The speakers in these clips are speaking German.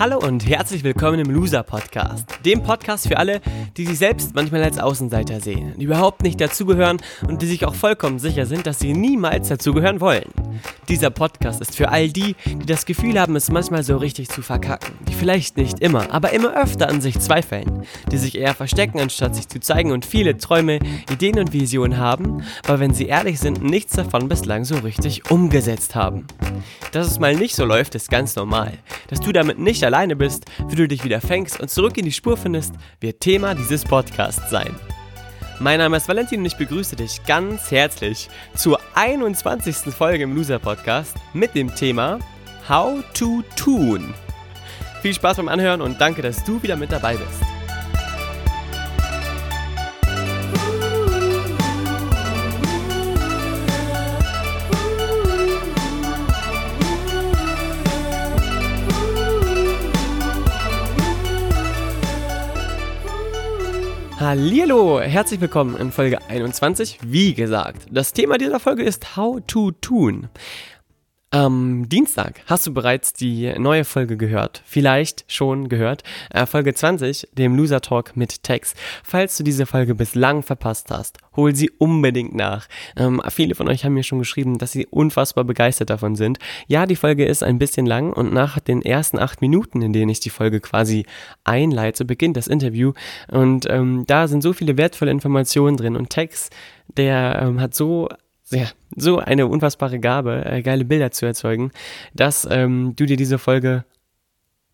Hallo und herzlich willkommen im Loser Podcast, dem Podcast für alle, die sich selbst manchmal als Außenseiter sehen, die überhaupt nicht dazugehören und die sich auch vollkommen sicher sind, dass sie niemals dazugehören wollen. Dieser Podcast ist für all die, die das Gefühl haben, es manchmal so richtig zu verkacken, die vielleicht nicht immer, aber immer öfter an sich zweifeln, die sich eher verstecken, anstatt sich zu zeigen und viele Träume, Ideen und Visionen haben, aber wenn sie ehrlich sind, nichts davon bislang so richtig umgesetzt haben. Dass es mal nicht so läuft, ist ganz normal. Dass du damit nicht alleine bist, wie du dich wieder fängst und zurück in die Spur findest, wird Thema dieses Podcasts sein. Mein Name ist Valentin und ich begrüße dich ganz herzlich zur 21. Folge im Loser Podcast mit dem Thema How to Tun. Viel Spaß beim Anhören und danke, dass du wieder mit dabei bist. Hallihallo, herzlich willkommen in Folge 21. Wie gesagt, das Thema dieser Folge ist How to Tun. Am Dienstag hast du bereits die neue Folge gehört, vielleicht schon gehört, äh, Folge 20, dem Loser Talk mit Tex. Falls du diese Folge bislang verpasst hast, hol sie unbedingt nach. Ähm, viele von euch haben mir schon geschrieben, dass sie unfassbar begeistert davon sind. Ja, die Folge ist ein bisschen lang und nach den ersten acht Minuten, in denen ich die Folge quasi einleite, beginnt das Interview und ähm, da sind so viele wertvolle Informationen drin und Tex, der ähm, hat so ja, so eine unfassbare Gabe, äh, geile Bilder zu erzeugen, dass ähm, du dir diese Folge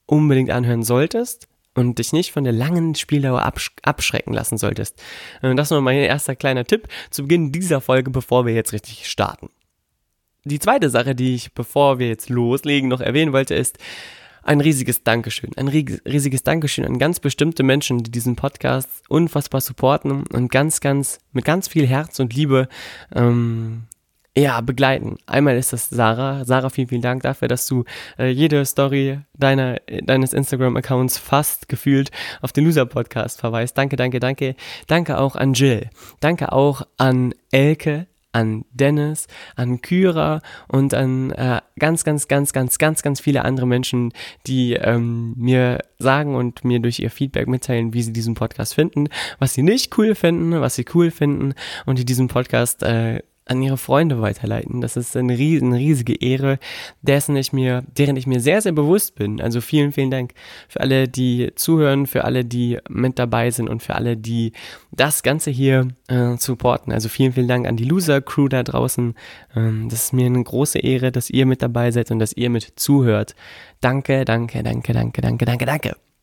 unbedingt anhören solltest und dich nicht von der langen Spieldauer absch abschrecken lassen solltest. Und das ist nur mein erster kleiner Tipp zu Beginn dieser Folge, bevor wir jetzt richtig starten. Die zweite Sache, die ich, bevor wir jetzt loslegen, noch erwähnen wollte, ist, ein riesiges Dankeschön. Ein riesiges Dankeschön an ganz bestimmte Menschen, die diesen Podcast unfassbar supporten und ganz, ganz, mit ganz viel Herz und Liebe, ähm, ja, begleiten. Einmal ist das Sarah. Sarah, vielen, vielen Dank dafür, dass du äh, jede Story deiner, deines Instagram-Accounts fast gefühlt auf den Loser-Podcast verweist. Danke, danke, danke. Danke auch an Jill. Danke auch an Elke, an Dennis, an Kyra und an äh, ganz, ganz, ganz, ganz, ganz, ganz viele andere Menschen, die ähm, mir sagen und mir durch ihr Feedback mitteilen, wie sie diesen Podcast finden, was sie nicht cool finden, was sie cool finden und die diesen Podcast äh, an ihre Freunde weiterleiten. Das ist eine, riesen, riesige Ehre, dessen ich mir, deren ich mir sehr, sehr bewusst bin. Also vielen, vielen Dank für alle, die zuhören, für alle, die mit dabei sind und für alle, die das Ganze hier äh, supporten. Also vielen, vielen Dank an die Loser-Crew da draußen. Ähm, das ist mir eine große Ehre, dass ihr mit dabei seid und dass ihr mit zuhört. Danke, danke, danke, danke, danke, danke, danke.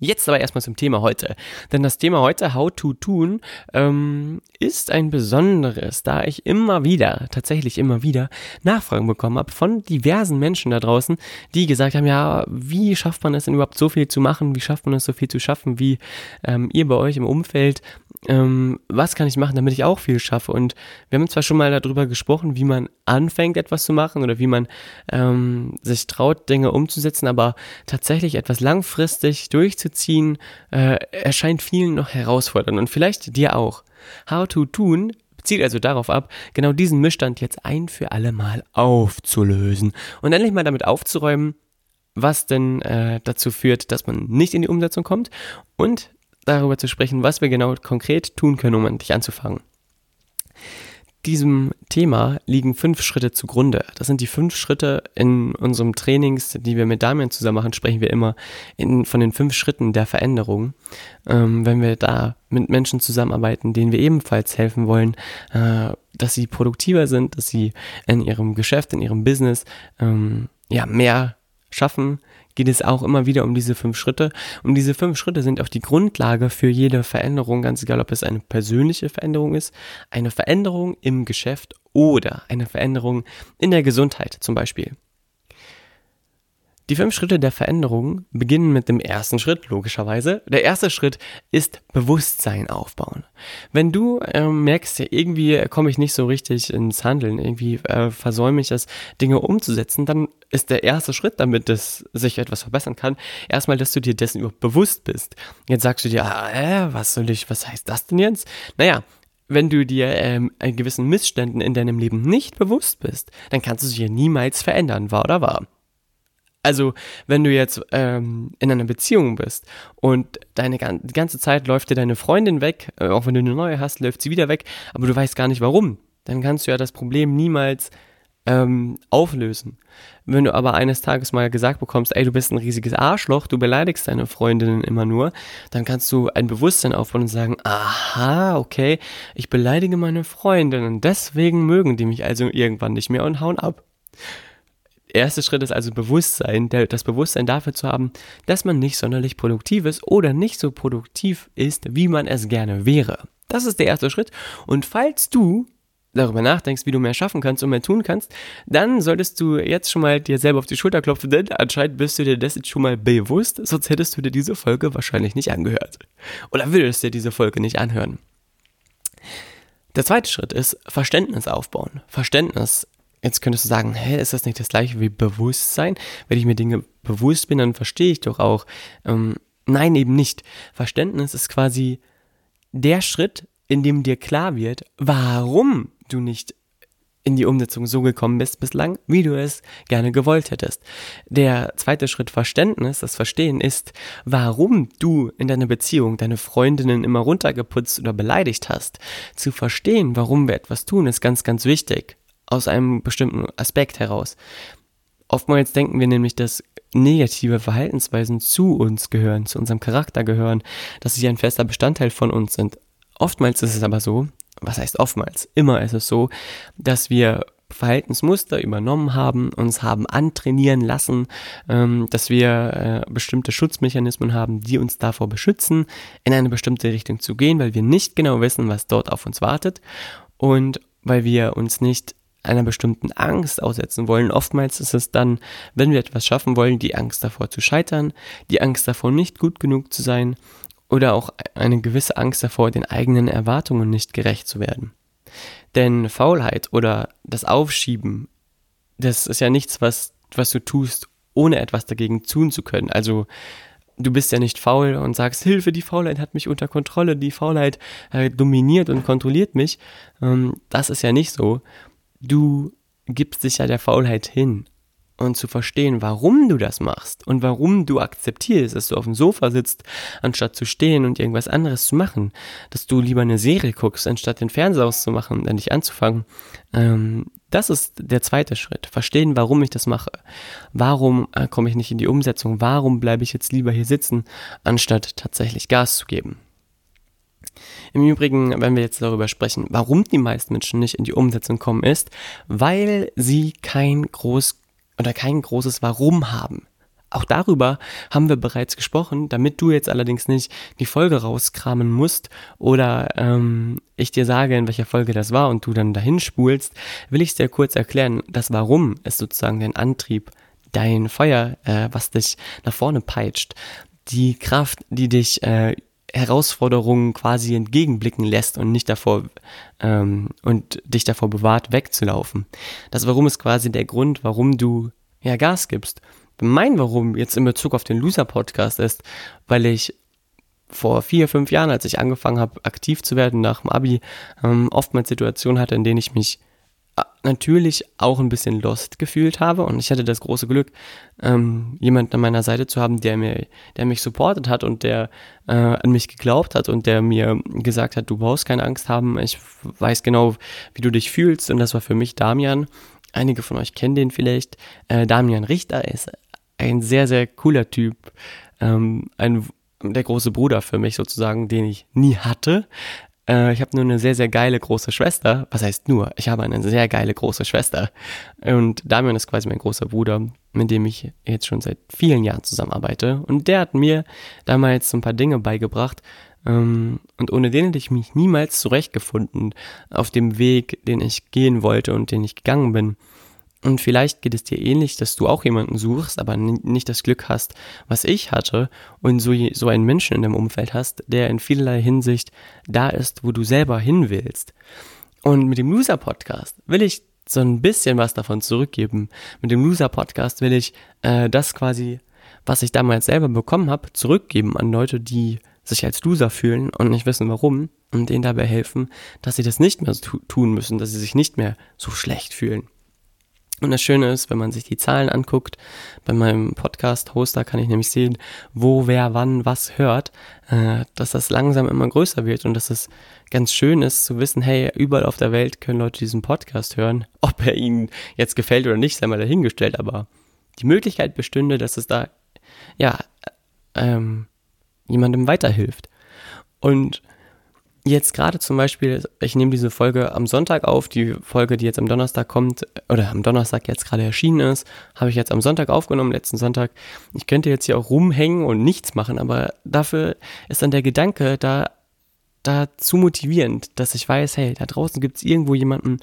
Jetzt aber erstmal zum Thema heute. Denn das Thema heute, How to Tun, ähm, ist ein besonderes, da ich immer wieder, tatsächlich immer wieder, Nachfragen bekommen habe von diversen Menschen da draußen, die gesagt haben, ja, wie schafft man es denn überhaupt so viel zu machen? Wie schafft man es so viel zu schaffen, wie ähm, ihr bei euch im Umfeld? Ähm, was kann ich machen, damit ich auch viel schaffe? Und wir haben zwar schon mal darüber gesprochen, wie man anfängt, etwas zu machen oder wie man ähm, sich traut, Dinge umzusetzen, aber tatsächlich etwas langfristig durchzuziehen, ziehen, äh, erscheint vielen noch herausfordernd und vielleicht dir auch. How to tun zielt also darauf ab, genau diesen Missstand jetzt ein für alle Mal aufzulösen und endlich mal damit aufzuräumen, was denn äh, dazu führt, dass man nicht in die Umsetzung kommt und darüber zu sprechen, was wir genau konkret tun können, um endlich anzufangen diesem Thema liegen fünf Schritte zugrunde. Das sind die fünf Schritte in unserem Trainings, die wir mit Damian zusammen machen, sprechen wir immer in, von den fünf Schritten der Veränderung. Ähm, wenn wir da mit Menschen zusammenarbeiten, denen wir ebenfalls helfen wollen, äh, dass sie produktiver sind, dass sie in ihrem Geschäft, in ihrem Business ähm, ja mehr schaffen, geht es auch immer wieder um diese fünf Schritte. Und diese fünf Schritte sind auch die Grundlage für jede Veränderung, ganz egal, ob es eine persönliche Veränderung ist, eine Veränderung im Geschäft oder eine Veränderung in der Gesundheit zum Beispiel. Die fünf Schritte der Veränderung beginnen mit dem ersten Schritt, logischerweise. Der erste Schritt ist Bewusstsein aufbauen. Wenn du äh, merkst, irgendwie komme ich nicht so richtig ins Handeln, irgendwie äh, versäume ich es, Dinge umzusetzen, dann ist der erste Schritt, damit es sich etwas verbessern kann, erstmal, dass du dir dessen überhaupt bewusst bist. Jetzt sagst du dir, äh, was soll ich, was heißt das denn jetzt? Naja, wenn du dir ähm, gewissen Missständen in deinem Leben nicht bewusst bist, dann kannst du sie ja niemals verändern, wahr oder wahr? Also, wenn du jetzt ähm, in einer Beziehung bist und deine die ganze Zeit läuft dir deine Freundin weg, äh, auch wenn du eine neue hast, läuft sie wieder weg, aber du weißt gar nicht warum, dann kannst du ja das Problem niemals ähm, auflösen. Wenn du aber eines Tages mal gesagt bekommst, ey, du bist ein riesiges Arschloch, du beleidigst deine Freundinnen immer nur, dann kannst du ein Bewusstsein aufbauen und sagen, aha, okay, ich beleidige meine Freundinnen, deswegen mögen die mich also irgendwann nicht mehr und hauen ab erste Schritt ist also Bewusstsein, der, das Bewusstsein dafür zu haben, dass man nicht sonderlich produktiv ist oder nicht so produktiv ist, wie man es gerne wäre. Das ist der erste Schritt. Und falls du darüber nachdenkst, wie du mehr schaffen kannst und mehr tun kannst, dann solltest du jetzt schon mal dir selber auf die Schulter klopfen, denn anscheinend bist du dir das jetzt schon mal bewusst, sonst hättest du dir diese Folge wahrscheinlich nicht angehört. Oder würdest dir diese Folge nicht anhören. Der zweite Schritt ist Verständnis aufbauen. Verständnis Jetzt könntest du sagen, hä, ist das nicht das gleiche wie Bewusstsein? Wenn ich mir Dinge bewusst bin, dann verstehe ich doch auch. Ähm, nein, eben nicht. Verständnis ist quasi der Schritt, in dem dir klar wird, warum du nicht in die Umsetzung so gekommen bist bislang, wie du es gerne gewollt hättest. Der zweite Schritt Verständnis, das Verstehen ist, warum du in deiner Beziehung deine Freundinnen immer runtergeputzt oder beleidigt hast. Zu verstehen, warum wir etwas tun, ist ganz, ganz wichtig aus einem bestimmten Aspekt heraus. Oftmals denken wir nämlich, dass negative Verhaltensweisen zu uns gehören, zu unserem Charakter gehören, dass sie ein fester Bestandteil von uns sind. Oftmals ist es aber so, was heißt oftmals? Immer ist es so, dass wir Verhaltensmuster übernommen haben, uns haben antrainieren lassen, ähm, dass wir äh, bestimmte Schutzmechanismen haben, die uns davor beschützen, in eine bestimmte Richtung zu gehen, weil wir nicht genau wissen, was dort auf uns wartet und weil wir uns nicht einer bestimmten Angst aussetzen wollen. Oftmals ist es dann, wenn wir etwas schaffen wollen, die Angst davor zu scheitern, die Angst davor nicht gut genug zu sein oder auch eine gewisse Angst davor, den eigenen Erwartungen nicht gerecht zu werden. Denn Faulheit oder das Aufschieben, das ist ja nichts, was, was du tust, ohne etwas dagegen tun zu können. Also du bist ja nicht faul und sagst, Hilfe, die Faulheit hat mich unter Kontrolle, die Faulheit äh, dominiert und kontrolliert mich. Ähm, das ist ja nicht so du gibst dich ja der Faulheit hin. Und zu verstehen, warum du das machst und warum du akzeptierst, dass du auf dem Sofa sitzt, anstatt zu stehen und irgendwas anderes zu machen, dass du lieber eine Serie guckst, anstatt den Fernseher auszumachen und nicht anzufangen, ähm, das ist der zweite Schritt. Verstehen, warum ich das mache. Warum äh, komme ich nicht in die Umsetzung? Warum bleibe ich jetzt lieber hier sitzen, anstatt tatsächlich Gas zu geben? Im Übrigen, wenn wir jetzt darüber sprechen, warum die meisten Menschen nicht in die Umsetzung kommen, ist, weil sie kein groß oder kein großes Warum haben. Auch darüber haben wir bereits gesprochen, damit du jetzt allerdings nicht die Folge rauskramen musst oder ähm, ich dir sage, in welcher Folge das war und du dann dahin spulst, will ich es dir kurz erklären. Das Warum ist sozusagen dein Antrieb, dein Feuer, äh, was dich nach vorne peitscht, die Kraft, die dich äh, Herausforderungen quasi entgegenblicken lässt und nicht davor ähm, und dich davor bewahrt, wegzulaufen. Das Warum ist quasi der Grund, warum du ja Gas gibst. Mein Warum jetzt in Bezug auf den Loser-Podcast ist, weil ich vor vier, fünf Jahren, als ich angefangen habe, aktiv zu werden nach dem Abi, ähm, oftmals Situationen hatte, in denen ich mich natürlich auch ein bisschen lost gefühlt habe und ich hatte das große Glück, ähm, jemanden an meiner Seite zu haben, der mir, der mich supportet hat und der äh, an mich geglaubt hat und der mir gesagt hat, du brauchst keine Angst haben, ich weiß genau, wie du dich fühlst und das war für mich Damian. Einige von euch kennen den vielleicht. Äh, Damian Richter ist ein sehr, sehr cooler Typ, ähm, ein der große Bruder für mich sozusagen, den ich nie hatte. Äh, ich habe nur eine sehr, sehr geile große Schwester. Was heißt nur? Ich habe eine sehr geile große Schwester. Und Damian ist quasi mein großer Bruder, mit dem ich jetzt schon seit vielen Jahren zusammenarbeite. Und der hat mir damals so ein paar Dinge beigebracht. Ähm, und ohne den hätte ich mich niemals zurechtgefunden auf dem Weg, den ich gehen wollte und den ich gegangen bin. Und vielleicht geht es dir ähnlich, dass du auch jemanden suchst, aber nicht das Glück hast, was ich hatte und so, so einen Menschen in deinem Umfeld hast, der in vielerlei Hinsicht da ist, wo du selber hin willst. Und mit dem Loser Podcast will ich so ein bisschen was davon zurückgeben. Mit dem Loser Podcast will ich äh, das quasi, was ich damals selber bekommen habe, zurückgeben an Leute, die sich als Loser fühlen und nicht wissen warum und denen dabei helfen, dass sie das nicht mehr so tun müssen, dass sie sich nicht mehr so schlecht fühlen. Und das Schöne ist, wenn man sich die Zahlen anguckt, bei meinem Podcast-Hoster kann ich nämlich sehen, wo, wer, wann, was hört, äh, dass das langsam immer größer wird und dass es ganz schön ist zu wissen, hey, überall auf der Welt können Leute diesen Podcast hören. Ob er ihnen jetzt gefällt oder nicht, sei mal dahingestellt, aber die Möglichkeit bestünde, dass es da, ja, ähm, jemandem weiterhilft. Und jetzt gerade zum Beispiel, ich nehme diese Folge am Sonntag auf, die Folge, die jetzt am Donnerstag kommt, oder am Donnerstag jetzt gerade erschienen ist, habe ich jetzt am Sonntag aufgenommen, letzten Sonntag. Ich könnte jetzt hier auch rumhängen und nichts machen, aber dafür ist dann der Gedanke da, dazu motivierend, dass ich weiß, hey, da draußen gibt es irgendwo jemanden,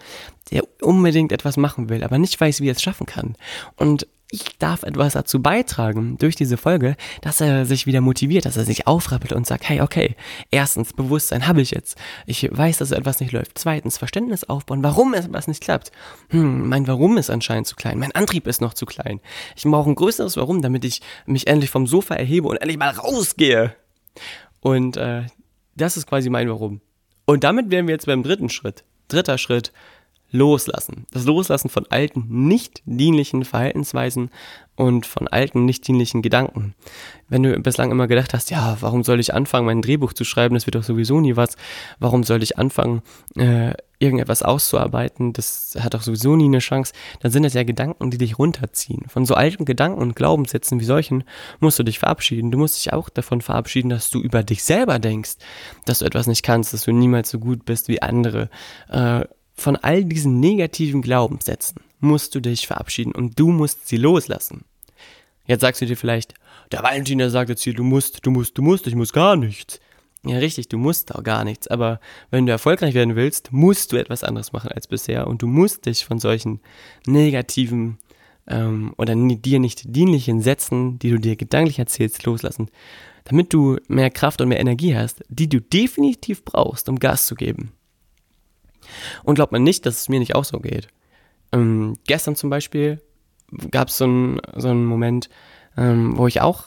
der unbedingt etwas machen will, aber nicht weiß, wie er es schaffen kann. Und ich darf etwas dazu beitragen durch diese Folge, dass er sich wieder motiviert, dass er sich aufrappelt und sagt, hey, okay, erstens, Bewusstsein habe ich jetzt. Ich weiß, dass etwas nicht läuft. Zweitens, Verständnis aufbauen, warum etwas nicht klappt. Hm, mein Warum ist anscheinend zu klein. Mein Antrieb ist noch zu klein. Ich brauche ein größeres Warum, damit ich mich endlich vom Sofa erhebe und endlich mal rausgehe. Und äh, das ist quasi mein Warum. Und damit wären wir jetzt beim dritten Schritt. Dritter Schritt, Loslassen. Das Loslassen von alten, nicht dienlichen Verhaltensweisen und von alten, nicht dienlichen Gedanken. Wenn du bislang immer gedacht hast, ja, warum soll ich anfangen, mein Drehbuch zu schreiben, das wird doch sowieso nie was. Warum soll ich anfangen, äh, irgendetwas auszuarbeiten, das hat doch sowieso nie eine Chance. Dann sind das ja Gedanken, die dich runterziehen. Von so alten Gedanken und Glaubenssätzen wie solchen musst du dich verabschieden. Du musst dich auch davon verabschieden, dass du über dich selber denkst, dass du etwas nicht kannst, dass du niemals so gut bist wie andere. Äh, von all diesen negativen Glaubenssätzen musst du dich verabschieden und du musst sie loslassen. Jetzt sagst du dir vielleicht, der Valentin, der sagt jetzt hier, du musst, du musst, du musst, ich muss gar nichts. Ja, richtig, du musst auch gar nichts. Aber wenn du erfolgreich werden willst, musst du etwas anderes machen als bisher und du musst dich von solchen negativen ähm, oder dir nicht dienlichen Sätzen, die du dir gedanklich erzählst, loslassen, damit du mehr Kraft und mehr Energie hast, die du definitiv brauchst, um Gas zu geben. Und glaubt man nicht, dass es mir nicht auch so geht. Ähm, gestern zum Beispiel gab es so einen so einen Moment, ähm, wo ich auch,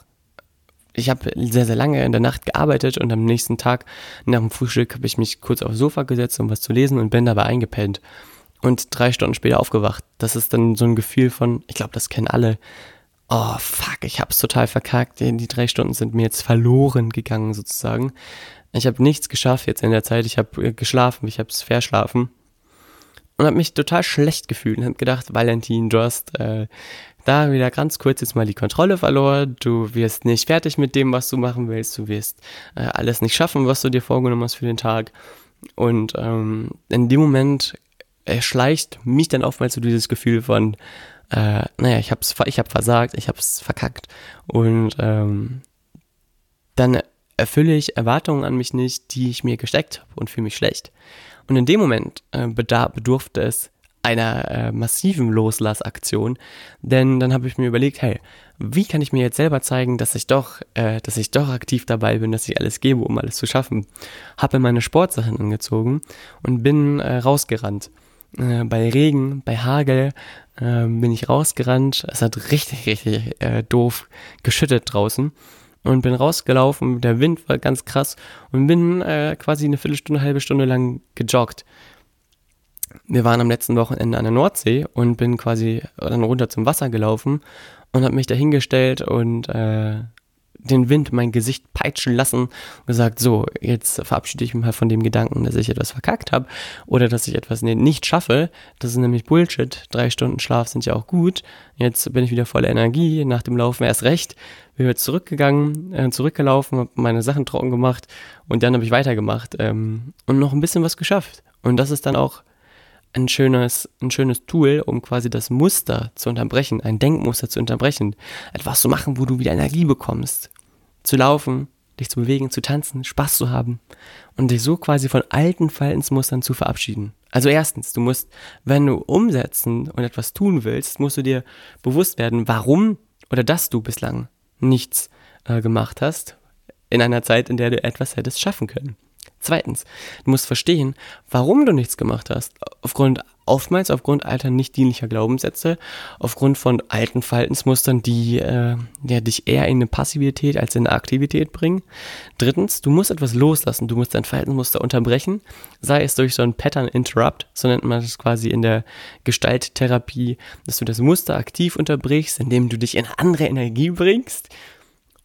ich habe sehr, sehr lange in der Nacht gearbeitet und am nächsten Tag nach dem Frühstück habe ich mich kurz aufs Sofa gesetzt, um was zu lesen und bin dabei eingepennt. Und drei Stunden später aufgewacht. Das ist dann so ein Gefühl von, ich glaube, das kennen alle. Oh, fuck, ich hab's total verkackt. Die drei Stunden sind mir jetzt verloren gegangen, sozusagen. Ich habe nichts geschafft jetzt in der Zeit. Ich habe äh, geschlafen, ich habe es verschlafen und habe mich total schlecht gefühlt und habe gedacht, Valentin, du hast äh, da wieder ganz kurz jetzt mal die Kontrolle verloren. Du wirst nicht fertig mit dem, was du machen willst. Du wirst äh, alles nicht schaffen, was du dir vorgenommen hast für den Tag. Und ähm, in dem Moment erschleicht mich dann oftmals so dieses Gefühl von, äh, naja, ich hab's, ich hab versagt, ich hab's verkackt. Und ähm, dann erfülle ich Erwartungen an mich nicht, die ich mir gesteckt habe und fühle mich schlecht. Und in dem Moment äh, bedurfte es einer äh, massiven Loslassaktion, denn dann habe ich mir überlegt, hey, wie kann ich mir jetzt selber zeigen, dass ich doch, äh, dass ich doch aktiv dabei bin, dass ich alles gebe, um alles zu schaffen. Habe meine Sportsachen angezogen und bin äh, rausgerannt. Äh, bei Regen, bei Hagel äh, bin ich rausgerannt. Es hat richtig, richtig doof geschüttet draußen und bin rausgelaufen. Der Wind war ganz krass und bin äh, quasi eine Viertelstunde, halbe Stunde lang gejoggt. Wir waren am letzten Wochenende an der Nordsee und bin quasi dann runter zum Wasser gelaufen und habe mich dahingestellt und äh, den Wind mein Gesicht peitschen lassen und gesagt, so, jetzt verabschiede ich mich mal von dem Gedanken, dass ich etwas verkackt habe oder dass ich etwas nicht schaffe. Das ist nämlich Bullshit. Drei Stunden Schlaf sind ja auch gut. Jetzt bin ich wieder voller Energie, nach dem Laufen erst recht. Bin wieder zurückgegangen, äh, zurückgelaufen, habe meine Sachen trocken gemacht und dann habe ich weitergemacht ähm, und noch ein bisschen was geschafft. Und das ist dann auch ein schönes, ein schönes Tool, um quasi das Muster zu unterbrechen, ein Denkmuster zu unterbrechen, etwas zu machen, wo du wieder Energie bekommst, zu laufen, dich zu bewegen, zu tanzen, Spaß zu haben und dich so quasi von alten Verhaltensmustern zu verabschieden. Also erstens, du musst, wenn du umsetzen und etwas tun willst, musst du dir bewusst werden, warum oder dass du bislang nichts äh, gemacht hast in einer Zeit, in der du etwas hättest schaffen können. Zweitens, du musst verstehen, warum du nichts gemacht hast. Aufgrund, oftmals aufgrund alter nicht dienlicher Glaubenssätze, aufgrund von alten Verhaltensmustern, die äh, ja, dich eher in eine Passivität als in eine Aktivität bringen. Drittens, du musst etwas loslassen. Du musst dein Verhaltensmuster unterbrechen, sei es durch so ein Pattern Interrupt, so nennt man das quasi in der Gestalttherapie, dass du das Muster aktiv unterbrichst, indem du dich in andere Energie bringst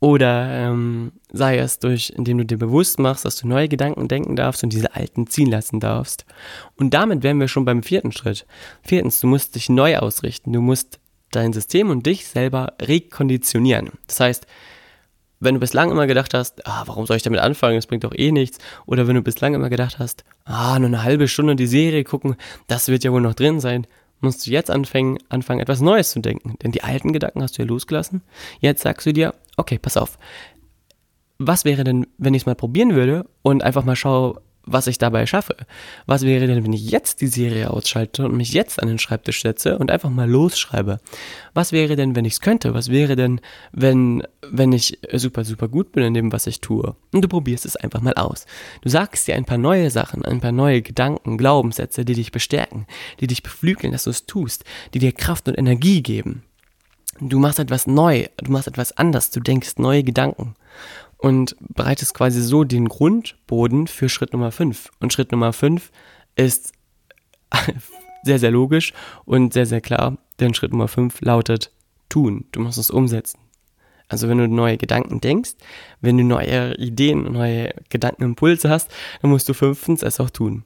oder ähm, sei es durch, indem du dir bewusst machst, dass du neue Gedanken denken darfst und diese alten ziehen lassen darfst. Und damit wären wir schon beim vierten Schritt. Viertens, du musst dich neu ausrichten. Du musst dein System und dich selber rekonditionieren. Das heißt, wenn du bislang immer gedacht hast, ah, warum soll ich damit anfangen, das bringt doch eh nichts, oder wenn du bislang immer gedacht hast, ah, nur eine halbe Stunde die Serie gucken, das wird ja wohl noch drin sein, musst du jetzt anfangen, anfangen, etwas Neues zu denken. Denn die alten Gedanken hast du ja losgelassen. Jetzt sagst du dir, okay, pass auf. Was wäre denn, wenn ich es mal probieren würde und einfach mal schaue, was ich dabei schaffe. Was wäre denn, wenn ich jetzt die Serie ausschalte und mich jetzt an den Schreibtisch setze und einfach mal losschreibe? Was wäre denn, wenn ich es könnte? Was wäre denn, wenn, wenn ich super, super gut bin in dem, was ich tue? Und du probierst es einfach mal aus. Du sagst dir ein paar neue Sachen, ein paar neue Gedanken, Glaubenssätze, die dich bestärken, die dich beflügeln, dass du es tust, die dir Kraft und Energie geben. Du machst etwas neu, du machst etwas anders, du denkst neue Gedanken und bereitest quasi so den Grundboden für Schritt Nummer 5. Und Schritt Nummer 5 ist sehr, sehr logisch und sehr, sehr klar, denn Schritt Nummer 5 lautet tun. Du musst es umsetzen. Also wenn du neue Gedanken denkst, wenn du neue Ideen, neue Gedankenimpulse hast, dann musst du fünftens es auch tun.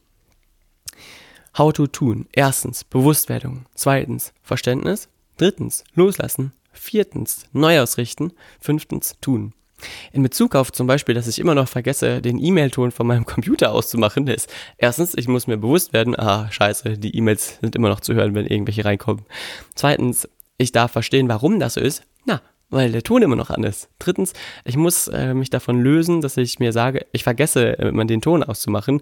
How to tun. Erstens Bewusstwerdung. Zweitens Verständnis. Drittens Loslassen. Viertens Neuausrichten. Fünftens Tun. In Bezug auf zum Beispiel, dass ich immer noch vergesse, den E-Mail-Ton von meinem Computer auszumachen, ist erstens, ich muss mir bewusst werden, ah, scheiße, die E-Mails sind immer noch zu hören, wenn irgendwelche reinkommen. Zweitens, ich darf verstehen, warum das so ist. Na, weil der Ton immer noch an ist. Drittens, ich muss äh, mich davon lösen, dass ich mir sage, ich vergesse, immer den Ton auszumachen.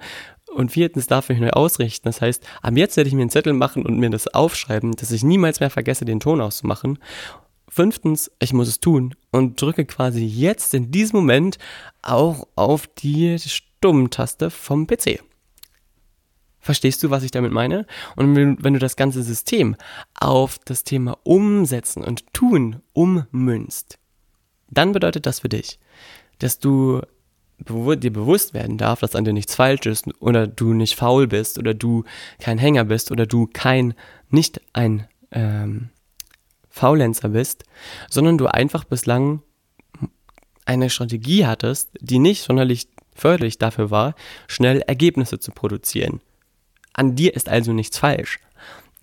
Und viertens darf ich neu ausrichten. Das heißt, ab jetzt werde ich mir einen Zettel machen und mir das aufschreiben, dass ich niemals mehr vergesse, den Ton auszumachen. Fünftens, ich muss es tun und drücke quasi jetzt in diesem Moment auch auf die Stummtaste vom PC. Verstehst du, was ich damit meine? Und wenn du das ganze System auf das Thema Umsetzen und Tun ummünzt, dann bedeutet das für dich, dass du dir bewusst werden darf, dass an dir nichts falsch ist oder du nicht faul bist oder du kein Hänger bist oder du kein, nicht ein ähm, Faulenzer bist, sondern du einfach bislang eine Strategie hattest, die nicht sonderlich förderlich dafür war, schnell Ergebnisse zu produzieren. An dir ist also nichts falsch.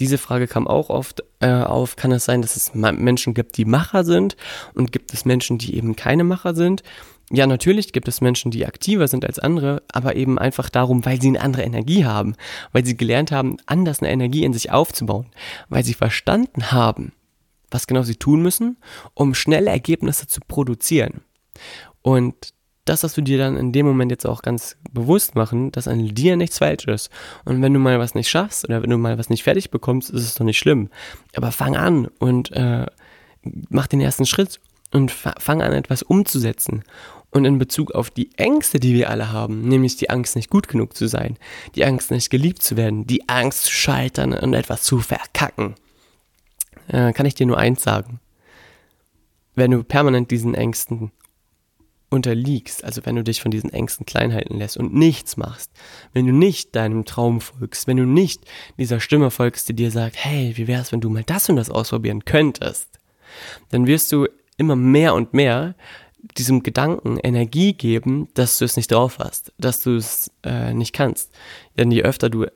Diese Frage kam auch oft äh, auf, kann es sein, dass es Menschen gibt, die Macher sind und gibt es Menschen, die eben keine Macher sind? Ja, natürlich gibt es Menschen, die aktiver sind als andere, aber eben einfach darum, weil sie eine andere Energie haben, weil sie gelernt haben, anders eine Energie in sich aufzubauen, weil sie verstanden haben, was genau sie tun müssen, um schnelle Ergebnisse zu produzieren. Und das dass du dir dann in dem Moment jetzt auch ganz bewusst machen, dass an dir nichts falsch ist. Und wenn du mal was nicht schaffst oder wenn du mal was nicht fertig bekommst, ist es doch nicht schlimm. Aber fang an und äh, mach den ersten Schritt und fang an, etwas umzusetzen. Und in Bezug auf die Ängste, die wir alle haben, nämlich die Angst, nicht gut genug zu sein, die Angst, nicht geliebt zu werden, die Angst zu scheitern und etwas zu verkacken, äh, kann ich dir nur eins sagen. Wenn du permanent diesen Ängsten unterliegst, also wenn du dich von diesen Ängsten klein halten lässt und nichts machst, wenn du nicht deinem Traum folgst, wenn du nicht dieser Stimme folgst, die dir sagt, hey, wie wär's, wenn du mal das und das ausprobieren könntest, dann wirst du immer mehr und mehr diesem Gedanken Energie geben, dass du es nicht drauf hast, dass du es äh, nicht kannst. Denn je öfter du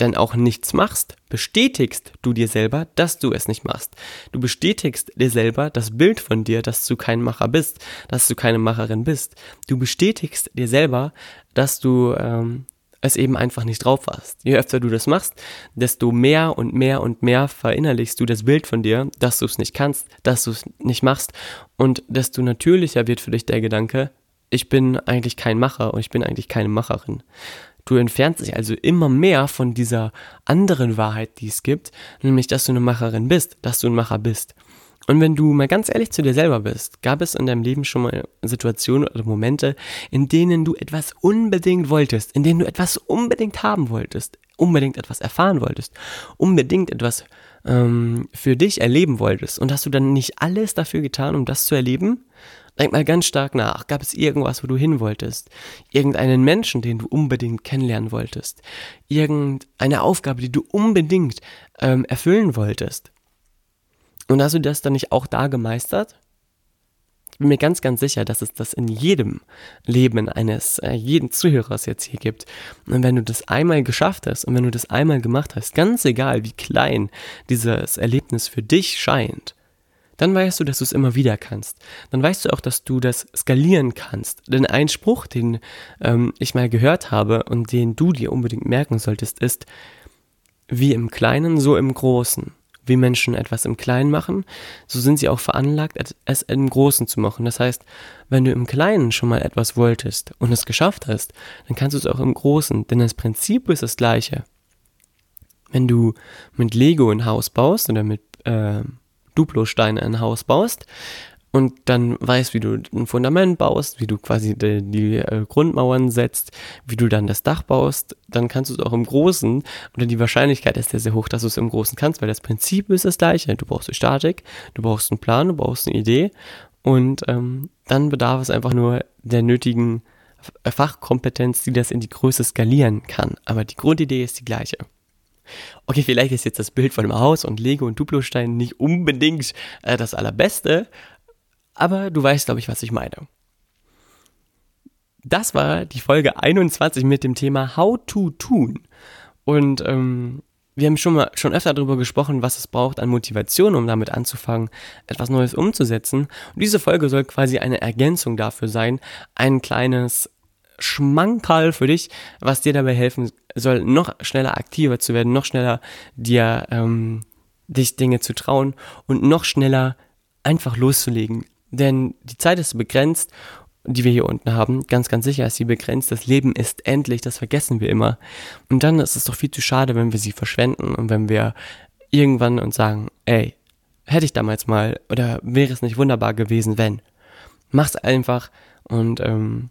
dann auch nichts machst, bestätigst du dir selber, dass du es nicht machst. Du bestätigst dir selber das Bild von dir, dass du kein Macher bist, dass du keine Macherin bist. Du bestätigst dir selber, dass du ähm, es eben einfach nicht drauf hast. Je öfter du das machst, desto mehr und mehr und mehr verinnerlichst du das Bild von dir, dass du es nicht kannst, dass du es nicht machst und desto natürlicher wird für dich der Gedanke, ich bin eigentlich kein Macher und ich bin eigentlich keine Macherin. Du entfernst dich also immer mehr von dieser anderen Wahrheit, die es gibt, nämlich, dass du eine Macherin bist, dass du ein Macher bist. Und wenn du mal ganz ehrlich zu dir selber bist, gab es in deinem Leben schon mal Situationen oder Momente, in denen du etwas unbedingt wolltest, in denen du etwas unbedingt haben wolltest, unbedingt etwas erfahren wolltest, unbedingt etwas ähm, für dich erleben wolltest und hast du dann nicht alles dafür getan, um das zu erleben? Denk mal ganz stark nach. Gab es irgendwas, wo du hin wolltest? Irgendeinen Menschen, den du unbedingt kennenlernen wolltest? Irgendeine Aufgabe, die du unbedingt ähm, erfüllen wolltest? Und hast du das dann nicht auch da gemeistert? Ich bin mir ganz, ganz sicher, dass es das in jedem Leben eines äh, jeden Zuhörers jetzt hier gibt. Und wenn du das einmal geschafft hast und wenn du das einmal gemacht hast, ganz egal wie klein dieses Erlebnis für dich scheint, dann weißt du, dass du es immer wieder kannst. Dann weißt du auch, dass du das skalieren kannst. Denn ein Spruch, den ähm, ich mal gehört habe und den du dir unbedingt merken solltest, ist, wie im Kleinen, so im Großen wie Menschen etwas im Kleinen machen, so sind sie auch veranlagt, es im Großen zu machen. Das heißt, wenn du im Kleinen schon mal etwas wolltest und es geschafft hast, dann kannst du es auch im Großen, denn das Prinzip ist das gleiche. Wenn du mit Lego ein Haus baust oder mit äh, Duplo-Steine ein Haus baust, und dann weißt, wie du ein Fundament baust, wie du quasi die, die äh, Grundmauern setzt, wie du dann das Dach baust, dann kannst du es auch im Großen, oder die Wahrscheinlichkeit ist sehr, sehr hoch, dass du es im Großen kannst, weil das Prinzip ist das gleiche. Du brauchst eine Statik, du brauchst einen Plan, du brauchst eine Idee und ähm, dann bedarf es einfach nur der nötigen Fachkompetenz, die das in die Größe skalieren kann. Aber die Grundidee ist die gleiche. Okay, vielleicht ist jetzt das Bild von dem Haus und Lego und Duplostein nicht unbedingt äh, das allerbeste, aber du weißt, glaube ich, was ich meine. Das war die Folge 21 mit dem Thema How to Tun. Und ähm, wir haben schon mal schon öfter darüber gesprochen, was es braucht an Motivation, um damit anzufangen, etwas Neues umzusetzen. Und diese Folge soll quasi eine Ergänzung dafür sein, ein kleines Schmankerl für dich, was dir dabei helfen soll, noch schneller aktiver zu werden, noch schneller dir ähm, dich Dinge zu trauen und noch schneller einfach loszulegen, denn die Zeit ist begrenzt, die wir hier unten haben. Ganz, ganz sicher ist sie begrenzt. Das Leben ist endlich, das vergessen wir immer. Und dann ist es doch viel zu schade, wenn wir sie verschwenden und wenn wir irgendwann uns sagen, ey, hätte ich damals mal oder wäre es nicht wunderbar gewesen, wenn. Mach's einfach. Und ähm,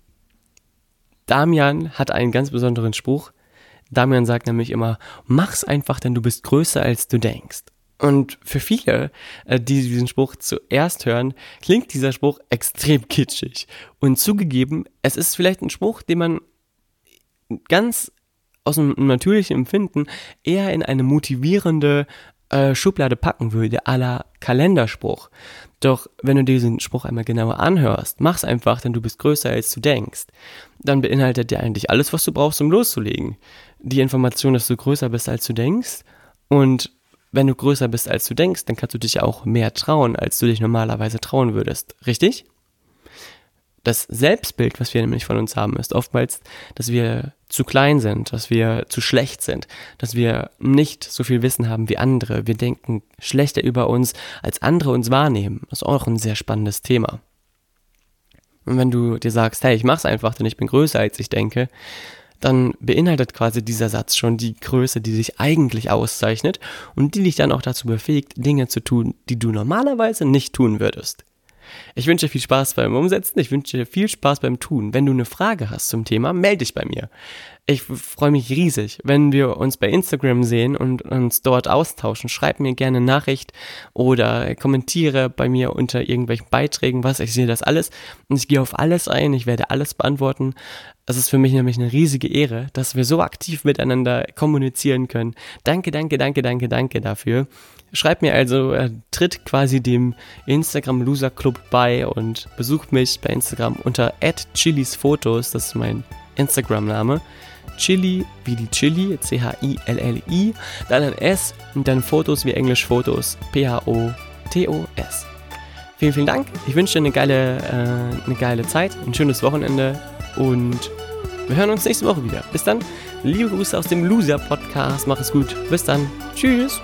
Damian hat einen ganz besonderen Spruch. Damian sagt nämlich immer, mach's einfach, denn du bist größer als du denkst. Und für viele, äh, die diesen Spruch zuerst hören, klingt dieser Spruch extrem kitschig. Und zugegeben, es ist vielleicht ein Spruch, den man ganz aus einem natürlichen Empfinden eher in eine motivierende äh, Schublade packen würde, aller Kalenderspruch. Doch wenn du diesen Spruch einmal genauer anhörst, mach's einfach, denn du bist größer als du denkst. Dann beinhaltet der eigentlich alles, was du brauchst, um loszulegen. Die Information, dass du größer bist als du denkst und wenn du größer bist, als du denkst, dann kannst du dich auch mehr trauen, als du dich normalerweise trauen würdest. Richtig? Das Selbstbild, was wir nämlich von uns haben, ist oftmals, dass wir zu klein sind, dass wir zu schlecht sind, dass wir nicht so viel Wissen haben wie andere. Wir denken schlechter über uns, als andere uns wahrnehmen. Das ist auch ein sehr spannendes Thema. Und wenn du dir sagst, hey, ich mach's einfach, denn ich bin größer als ich denke, dann beinhaltet quasi dieser Satz schon die Größe, die dich eigentlich auszeichnet und die dich dann auch dazu befähigt, Dinge zu tun, die du normalerweise nicht tun würdest. Ich wünsche dir viel Spaß beim Umsetzen, ich wünsche dir viel Spaß beim Tun. Wenn du eine Frage hast zum Thema, melde dich bei mir. Ich freue mich riesig, wenn wir uns bei Instagram sehen und uns dort austauschen. Schreib mir gerne Nachricht oder kommentiere bei mir unter irgendwelchen Beiträgen was. Ich sehe das alles und ich gehe auf alles ein. Ich werde alles beantworten. Das ist für mich nämlich eine riesige Ehre, dass wir so aktiv miteinander kommunizieren können. Danke, danke, danke, danke, danke dafür. Schreib mir also, äh, tritt quasi dem Instagram Loser Club bei und besucht mich bei Instagram unter @chilisfotos, das ist mein Instagram-Name. Chili wie die Chili, C-H-I-L-L-I, dann ein S und dann Fotos wie Englisch Fotos, P-H-O-T-O-S. Vielen, vielen Dank. Ich wünsche dir eine geile, äh, eine geile Zeit, ein schönes Wochenende und wir hören uns nächste Woche wieder. Bis dann. Liebe Grüße aus dem Loser Podcast. Mach es gut. Bis dann. Tschüss.